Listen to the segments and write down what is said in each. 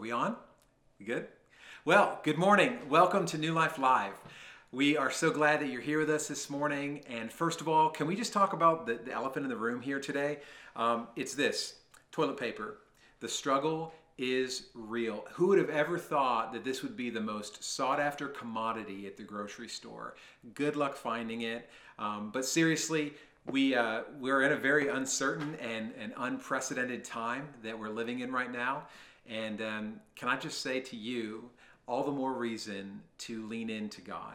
Are we on? We good? Well, good morning. Welcome to New Life Live. We are so glad that you're here with us this morning. And first of all, can we just talk about the, the elephant in the room here today? Um, it's this toilet paper. The struggle is real. Who would have ever thought that this would be the most sought after commodity at the grocery store? Good luck finding it. Um, but seriously, we, uh, we're in a very uncertain and, and unprecedented time that we're living in right now. And um, can I just say to you, all the more reason to lean into God.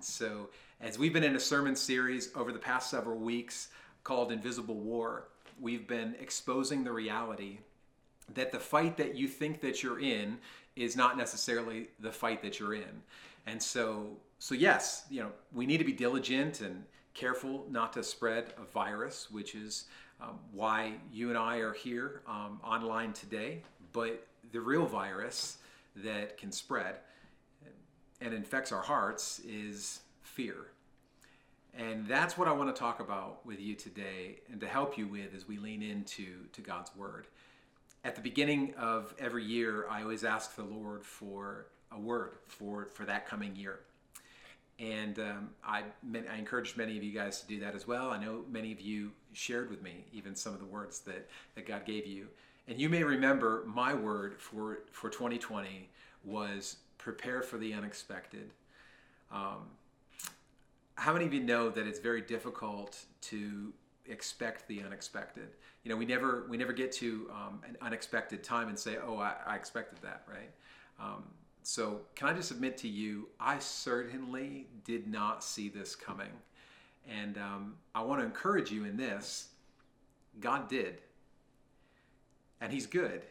So, as we've been in a sermon series over the past several weeks called Invisible War, we've been exposing the reality that the fight that you think that you're in is not necessarily the fight that you're in. And so, so yes, you know, we need to be diligent and careful not to spread a virus, which is um, why you and I are here um, online today. But the real virus that can spread and infects our hearts is fear. And that's what I want to talk about with you today and to help you with as we lean into to God's word. At the beginning of every year, I always ask the Lord for a word for, for that coming year. And um, I, I encourage many of you guys to do that as well. I know many of you shared with me even some of the words that, that God gave you. And you may remember my word for, for 2020 was prepare for the unexpected. Um, how many of you know that it's very difficult to expect the unexpected? You know, we never we never get to um, an unexpected time and say, "Oh, I, I expected that," right? Um, so, can I just admit to you, I certainly did not see this coming, and um, I want to encourage you in this. God did and He's good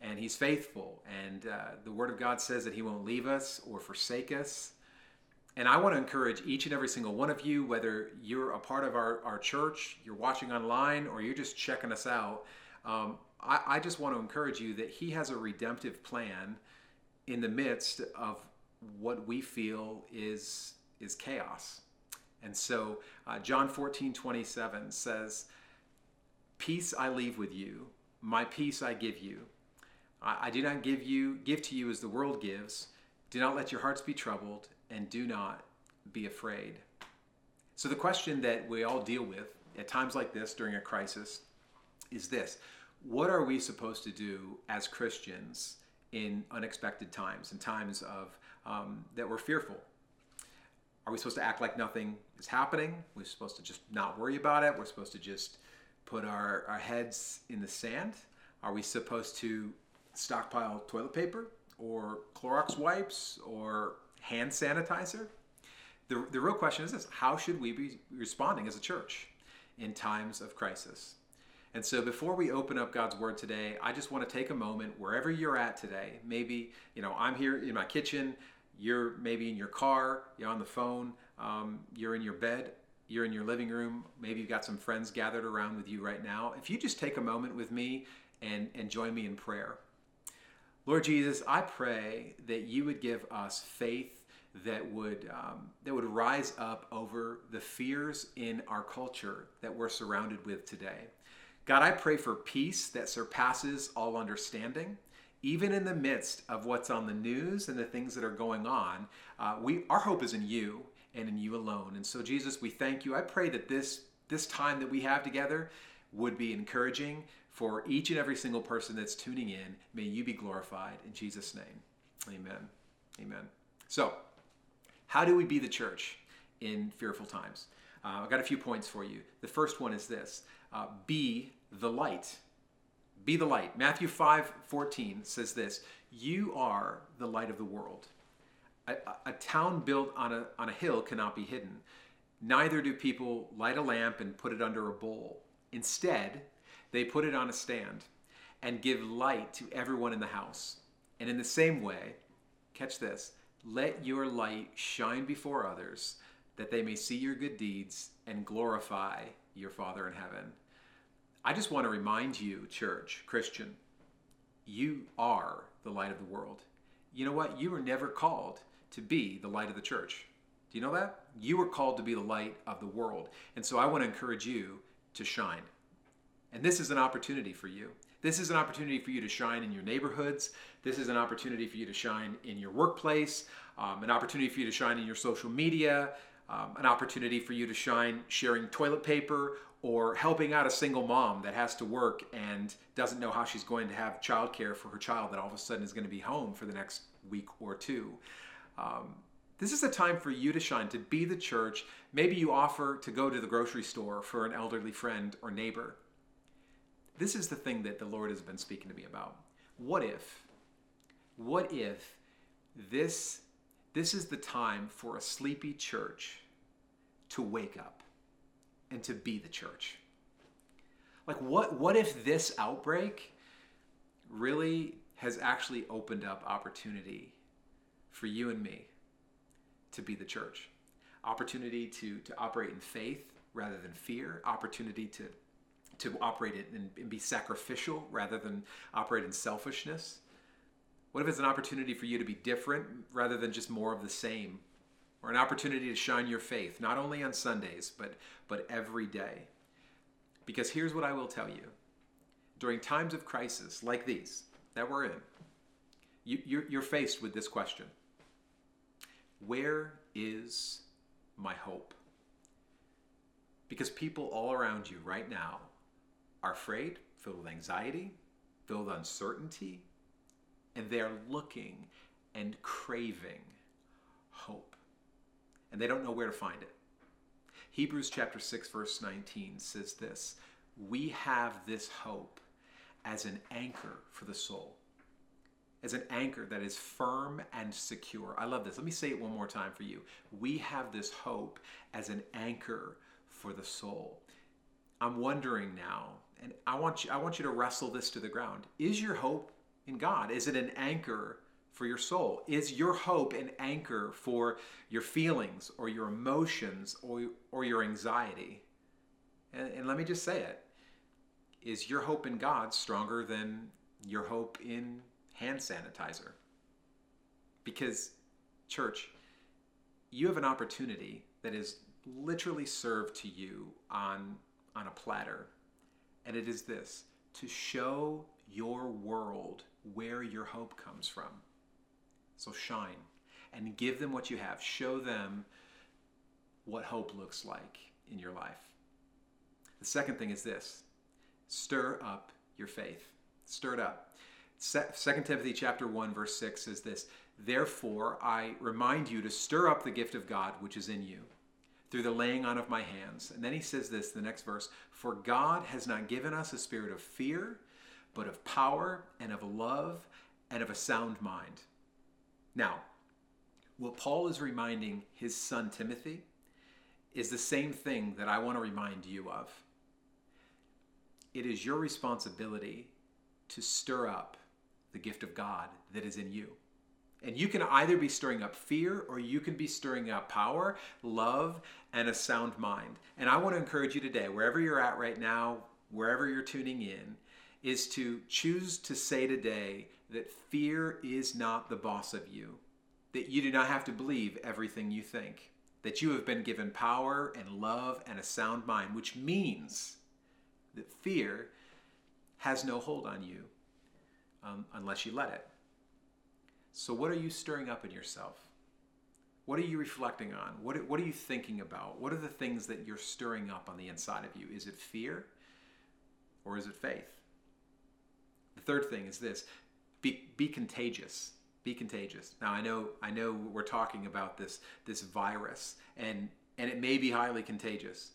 and He's faithful. And uh, the Word of God says that He won't leave us or forsake us. And I want to encourage each and every single one of you, whether you're a part of our, our church, you're watching online, or you're just checking us out, um, I, I just want to encourage you that He has a redemptive plan in the midst of what we feel is, is chaos. And so uh, John 14, 27 says, Peace I leave with you, my peace I give you. I, I do not give you give to you as the world gives. Do not let your hearts be troubled, and do not be afraid. So the question that we all deal with at times like this during a crisis is this: What are we supposed to do as Christians in unexpected times, in times of um, that we're fearful? Are we supposed to act like nothing is happening? We're supposed to just not worry about it. We're supposed to just put our, our heads in the sand? Are we supposed to stockpile toilet paper or Clorox wipes or hand sanitizer? The, the real question is this how should we be responding as a church in times of crisis? And so before we open up God's word today, I just want to take a moment wherever you're at today. Maybe, you know, I'm here in my kitchen, you're maybe in your car, you're on the phone, um, you're in your bed you're in your living room, maybe you've got some friends gathered around with you right now, if you just take a moment with me and, and join me in prayer. Lord Jesus, I pray that you would give us faith that would um, that would rise up over the fears in our culture that we're surrounded with today. God, I pray for peace that surpasses all understanding, even in the midst of what's on the news and the things that are going on. Uh, we our hope is in you, and in you alone. And so, Jesus, we thank you. I pray that this this time that we have together would be encouraging for each and every single person that's tuning in. May you be glorified in Jesus' name. Amen. Amen. So, how do we be the church in fearful times? Uh, I've got a few points for you. The first one is this uh, be the light. Be the light. Matthew 5 14 says this You are the light of the world. A, a, town built on a, on a hill cannot be hidden. Neither do people light a lamp and put it under a bowl. Instead, they put it on a stand and give light to everyone in the house. And in the same way, catch this, let your light shine before others that they may see your good deeds and glorify your Father in heaven. I just want to remind you, church, Christian, you are the light of the world. You know what? You were never called to be the light of the church. Do you know that? You were called to be the light of the world. And so I want to encourage you to shine. And this is an opportunity for you. This is an opportunity for you to shine in your neighborhoods. This is an opportunity for you to shine in your workplace, um, an opportunity for you to shine in your social media, um, an opportunity for you to shine sharing toilet paper or helping out a single mom that has to work and doesn't know how she's going to have childcare for her child that all of a sudden is going to be home for the next week or two. Um, this is a time for you to shine, to be the church. Maybe you offer to go to the grocery store for an elderly friend or neighbor. This is the thing that the Lord has been speaking to me about. What if, what if this, this is the time for a sleepy church to wake up and to be the church? Like, what, what if this outbreak really has actually opened up opportunity for you and me to be the church? Opportunity to, to operate in faith rather than fear, opportunity to to operate it and, and be sacrificial rather than operate in selfishness? What if it's an opportunity for you to be different rather than just more of the same? Or an opportunity to shine your faith, not only on Sundays, but, but every day? Because here's what I will tell you during times of crisis like these that we're in, you, you're, you're faced with this question Where is my hope? Because people all around you right now are afraid, filled with anxiety, filled with uncertainty, and they are looking and craving hope. And they don't know where to find it. Hebrews chapter 6 verse 19 says this, we have this hope as an anchor for the soul. As an anchor that is firm and secure. I love this. Let me say it one more time for you. We have this hope as an anchor for the soul. I'm wondering now and I want you I want you to wrestle this to the ground. Is your hope in God? Is it an anchor for your soul? Is your hope an anchor for your feelings or your emotions or, or your anxiety? And, and let me just say it. Is your hope in God stronger than your hope in hand sanitizer? Because, church, you have an opportunity that is literally served to you on, on a platter and it is this to show your world where your hope comes from. So shine and give them what you have. Show them what hope looks like in your life. The second thing is this stir up your faith. Stir it up. 2 Timothy chapter 1 verse 6 says this, "Therefore I remind you to stir up the gift of God which is in you." through the laying on of my hands. And then he says this, the next verse For God has not given us a spirit of fear, but of power and of love and of a sound mind. Now, what Paul is reminding his son Timothy is the same thing that I want to remind you of. It is your responsibility to stir up the gift of God that is in you. And you can either be stirring up fear or you can be stirring up power, love, and a sound mind. And I want to encourage you today, wherever you're at right now, wherever you're tuning in, is to choose to say today that fear is not the boss of you, that you do not have to believe everything you think, that you have been given power and love and a sound mind, which means that fear has no hold on you um, unless you let it. So, what are you stirring up in yourself? What are you reflecting on? What, what are you thinking about? What are the things that you're stirring up on the inside of you? Is it fear or is it faith? The third thing is this be, be contagious. Be contagious. Now I know I know we're talking about this this virus and and it may be highly contagious.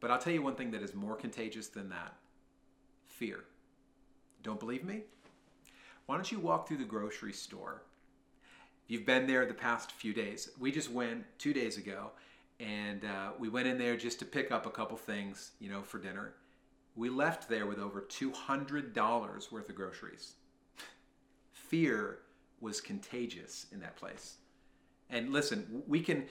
But I'll tell you one thing that is more contagious than that. Fear. Don't believe me? Why don't you walk through the grocery store you've been there the past few days. We just went two days ago, and uh, we went in there just to pick up a couple things, you know, for dinner. We left there with over $200 worth of groceries. Fear was contagious in that place. And listen, we can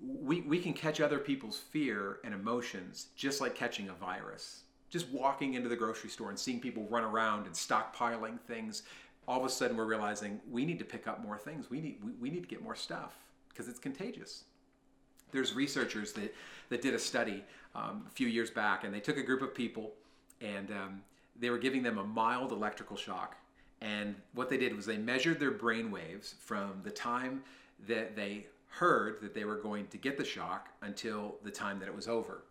we, we can catch other people's fear and emotions just like catching a virus. Just walking into the grocery store and seeing people run around and stockpiling things all of a sudden we're realizing we need to pick up more things. We need we, we need to get more stuff because it's contagious. There's researchers that that did a study um, a few years back, and they took a group of people and um, they were giving them a mild electrical shock. And what they did was they measured their brain waves from the time that they heard that they were going to get the shock until the time that it was over.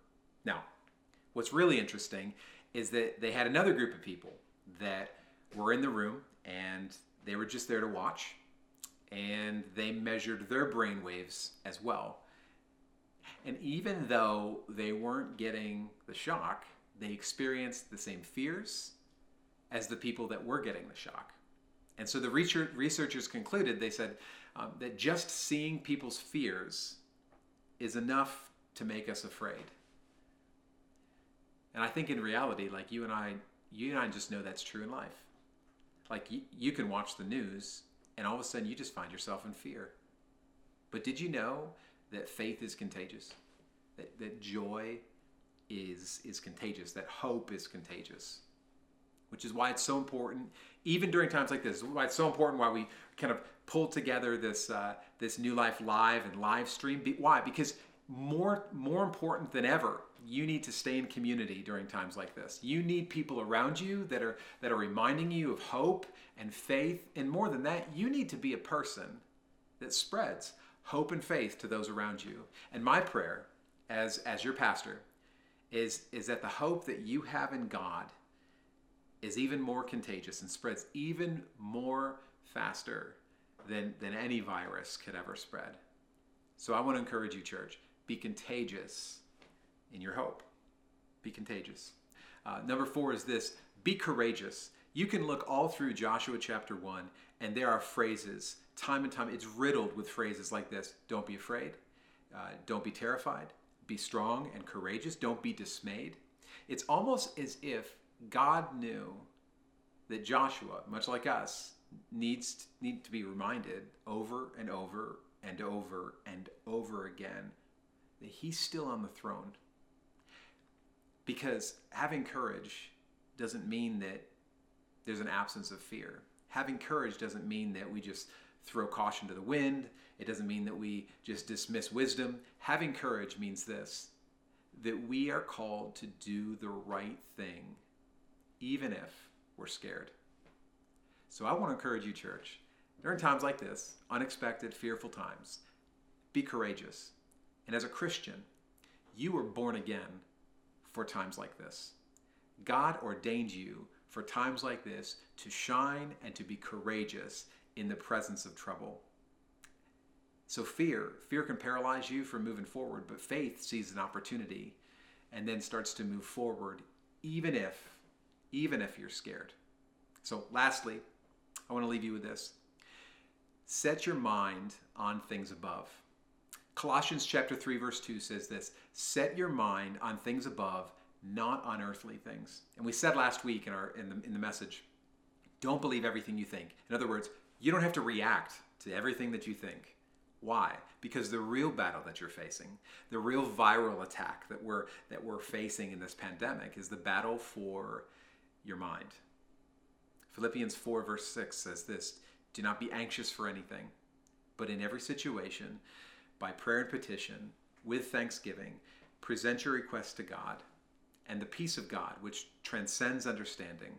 Now, what's really interesting is that they had another group of people that were in the room and they were just there to watch and they measured their brain waves as well. And even though they weren't getting the shock, they experienced the same fears as the people that were getting the shock. And so the researchers concluded, they said um, that just seeing people's fears is enough to make us afraid. And I think in reality, like you and I, you and I just know that's true in life. Like you, you can watch the news and all of a sudden you just find yourself in fear. But did you know that faith is contagious? That, that joy is, is contagious, that hope is contagious. Which is why it's so important, even during times like this, why it's so important why we kind of pull together this, uh, this New Life Live and live stream. Why? Because more, more important than ever, you need to stay in community during times like this. You need people around you that are, that are reminding you of hope and faith. And more than that, you need to be a person that spreads hope and faith to those around you. And my prayer as, as your pastor is, is that the hope that you have in God is even more contagious and spreads even more faster than, than any virus could ever spread. So I want to encourage you, church, be contagious in your hope. Be contagious. Uh, number four is this be courageous. You can look all through Joshua chapter 1, and there are phrases, time and time, it's riddled with phrases like this Don't be afraid, uh, don't be terrified, be strong and courageous. Don't be dismayed. It's almost as if God knew that Joshua, much like us, needs need to be reminded over and over and over and over again that he's still on the throne. Because having courage doesn't mean that there's an absence of fear. Having courage doesn't mean that we just throw caution to the wind. It doesn't mean that we just dismiss wisdom. Having courage means this that we are called to do the right thing, even if we're scared. So I want to encourage you, church, during times like this, unexpected, fearful times, be courageous. And as a Christian, you were born again for times like this. God ordained you for times like this to shine and to be courageous in the presence of trouble. So fear, fear can paralyze you from moving forward, but faith sees an opportunity and then starts to move forward even if even if you're scared. So lastly, I want to leave you with this. Set your mind on things above. Colossians chapter 3 verse 2 says this, set your mind on things above, not on earthly things. And we said last week in our in the in the message, don't believe everything you think. In other words, you don't have to react to everything that you think. Why? Because the real battle that you're facing, the real viral attack that we're that we're facing in this pandemic is the battle for your mind. Philippians 4 verse 6 says this, do not be anxious for anything, but in every situation, by prayer and petition, with thanksgiving, present your requests to God, and the peace of God, which transcends understanding,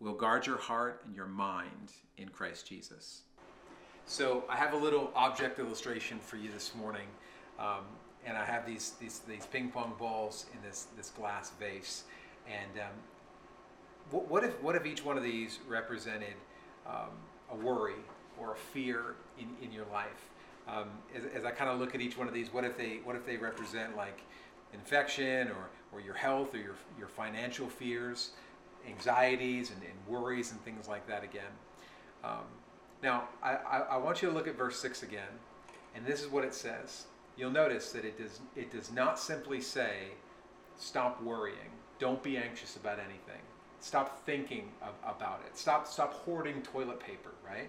will guard your heart and your mind in Christ Jesus. So I have a little object illustration for you this morning, um, and I have these, these these ping pong balls in this this glass vase, and um, what, what, if what if each one of these represented um, a worry or a fear in, in your life? Um, as, as I kind of look at each one of these, what if they what if they represent like infection or, or your health or your, your financial fears? anxieties and, and worries and things like that again. Um, now, I, I, I want you to look at verse 6 again, and this is what it says. You'll notice that it does, it does not simply say, stop worrying, don't be anxious about anything, stop thinking of, about it, stop, stop hoarding toilet paper, right?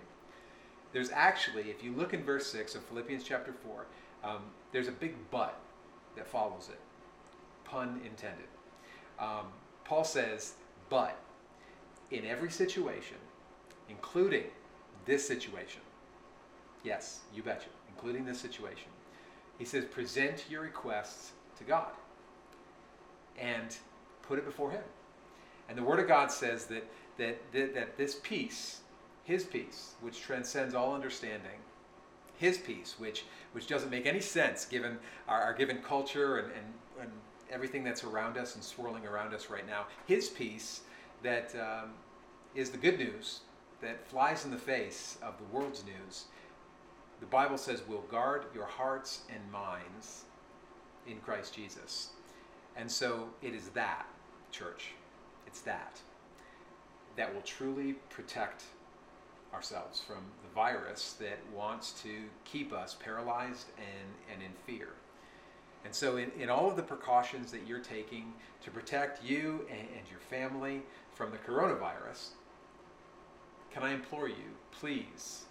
There's actually, if you look in verse 6 of Philippians chapter 4, um, there's a big but that follows it. Pun intended. Um, Paul says, but in every situation, including this situation, yes, you betcha, including this situation, he says, present your requests to God and put it before Him. And the Word of God says that, that, that, that this peace, His peace, which transcends all understanding, His peace, which, which doesn't make any sense given our, our given culture and, and, and everything that's around us and swirling around us right now, His peace that um, is the good news that flies in the face of the world's news. The Bible says, will guard your hearts and minds in Christ Jesus. And so it is that, church, it's that, that will truly protect ourselves from the virus that wants to keep us paralyzed and, and in fear. And so, in, in all of the precautions that you're taking to protect you and, and your family from the coronavirus, can I implore you, please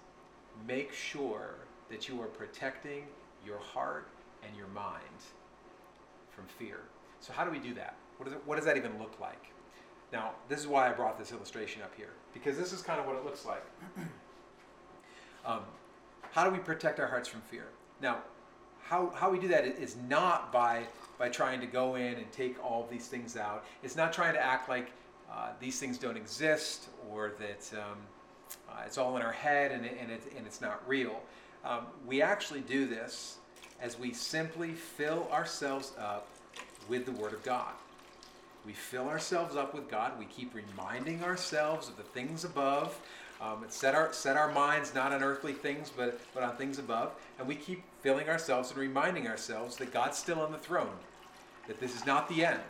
make sure that you are protecting your heart and your mind from fear. So, how do we do that? What, it, what does that even look like? Now, this is why I brought this illustration up here, because this is kind of what it looks like. um, how do we protect our hearts from fear? Now, how, how we do that is not by, by trying to go in and take all these things out. It's not trying to act like uh, these things don't exist or that um, uh, it's all in our head and, and, it, and it's not real. Um, we actually do this as we simply fill ourselves up with the Word of God. We fill ourselves up with God. We keep reminding ourselves of the things above. Um, set our set our minds not on earthly things, but but on things above. And we keep filling ourselves and reminding ourselves that God's still on the throne. That this is not the end.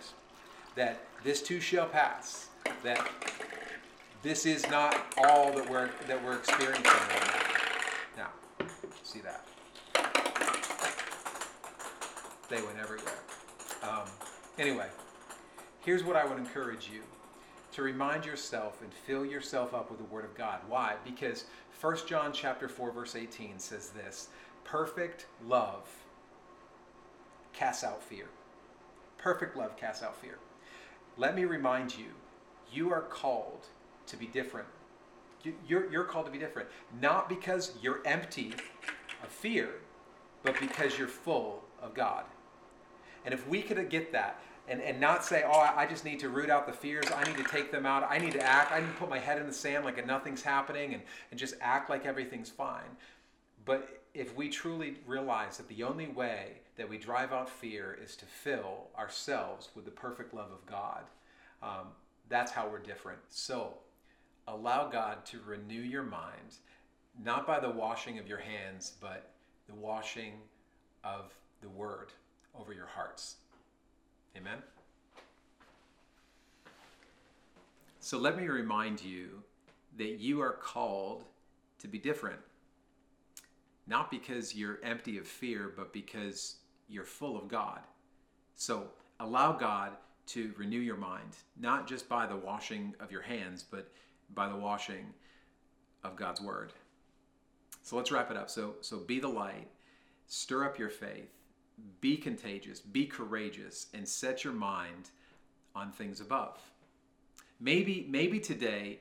That this too shall pass. That this is not all that we're that we're experiencing right now. Now, see that they went everywhere. Um, anyway, here's what I would encourage you to remind yourself and fill yourself up with the word of God. Why? Because 1 John chapter 4 verse 18 says this, perfect love casts out fear. Perfect love casts out fear. Let me remind you, you are called to be different. You're, you're called to be different. Not because you're empty of fear, but because you're full of God. And if we could get that and, and not say, oh, I just need to root out the fears, I need to take them out, I need to act, I need to put my head in the sand like nothing's happening and, and just act like everything's fine. But if we truly realize that the only way that we drive out fear is to fill ourselves with the perfect love of God, um, that's how we're different. So allow God to renew your mind, not by the washing of your hands, but the washing of the Word over your hearts. Amen? So let me remind you that you are called to be different. Not because you're empty of fear, but because you're full of God. So allow God to renew your mind, not just by the washing of your hands, but by the washing of God's word. So let's wrap it up. So so be the light, stir up your faith, be contagious, be courageous, and set your mind on things above. Maybe, maybe today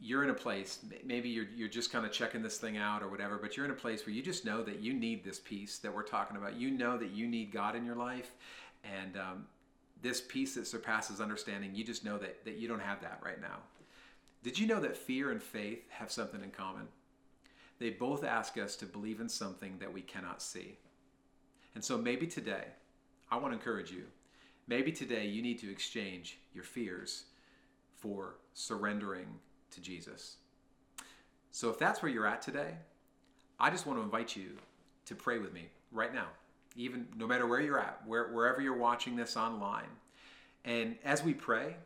you're in a place, maybe you're, you're just kind of checking this thing out or whatever, but you're in a place where you just know that you need this peace that we're talking about. You know that you need God in your life. And um, this peace that surpasses understanding, you just know that, that you don't have that right now. Did you know that fear and faith have something in common? They both ask us to believe in something that we cannot see. And so maybe today, I want to encourage you. Maybe today you need to exchange your fears for surrendering to Jesus. So if that's where you're at today, I just want to invite you to pray with me right now, even no matter where you're at, where, wherever you're watching this online. And as we pray,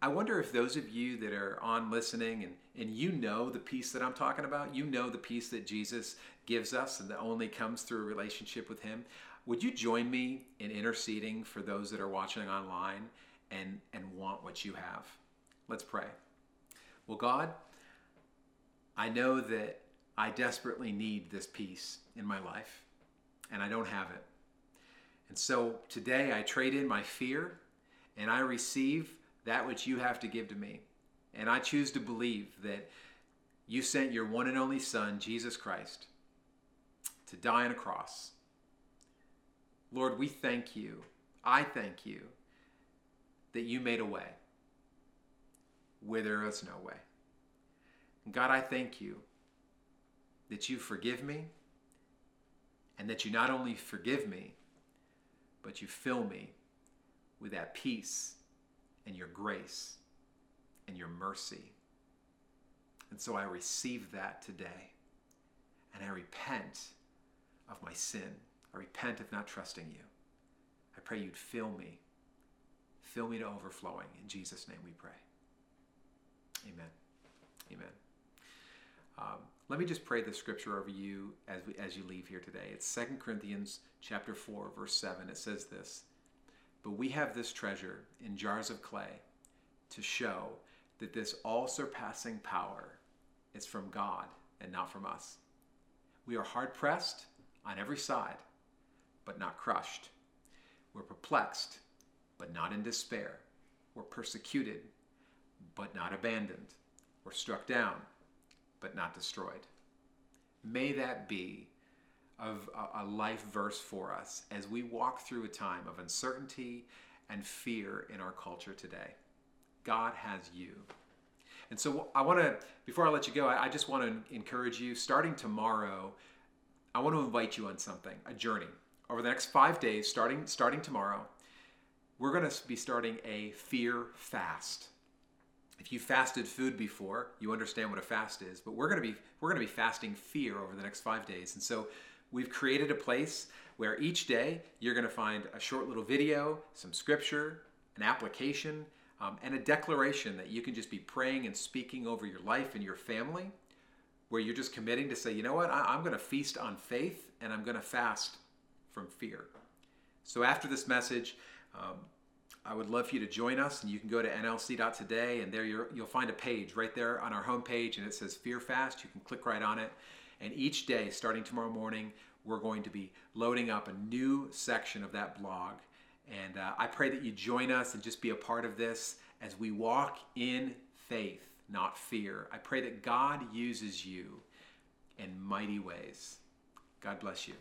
I wonder if those of you that are on listening and, and you know the peace that I'm talking about, you know the peace that Jesus gives us and that only comes through a relationship with Him, would you join me in interceding for those that are watching online and, and want what you have? Let's pray. Well, God, I know that I desperately need this peace in my life, and I don't have it. And so today I trade in my fear and I receive that which you have to give to me. And I choose to believe that you sent your one and only Son, Jesus Christ, to die on a cross. Lord, we thank you. I thank you that you made a way. where there is no way. God, I thank you that you forgive me and that you not only forgive me, but you fill me with that peace and your grace and your mercy. And so I receive that today. And I repent of my sin. I repent of not trusting you. I pray you'd fill me. Fill me to overflowing. In Jesus' name we pray. Amen. Amen. Um, let me just pray the scripture over you as, we, as you leave here today. It's 2 Corinthians chapter 4, verse 7. It says this, But we have this treasure in jars of clay to show that this all-surpassing power is from God and not from us. We are hard-pressed on every side, but not crushed. We're perplexed, but not in despair. We're persecuted, but not abandoned. We're struck down, but not destroyed. May that be of a life verse for us as we walk through a time of uncertainty and fear in our culture today. God has you. And so I want to, before I let you go, I just want to encourage you, starting tomorrow, I want to invite you on something, a journey. Over the next five days, starting, starting tomorrow, we're going to be starting a fear fast. If you fasted food before, you understand what a fast is, but we're going to be we're going to be fasting fear over the next 5 days. And so we've created a place where each day you're going to find a short little video, some scripture, an application, um, and a declaration that you can just be praying and speaking over your life and your family, where you're just committing to say, you know what, I, I'm going to feast on faith and I'm going to fast from fear. So after this message, um, I would love for you to join us, and you can go to nlc.today, and there you'll find a page right there on our homepage, and it says Fear Fast. You can click right on it. And each day, starting tomorrow morning, we're going to be loading up a new section of that blog. And uh, I pray that you join us and just be a part of this as we walk in faith, not fear. I pray that God uses you in mighty ways. God bless you.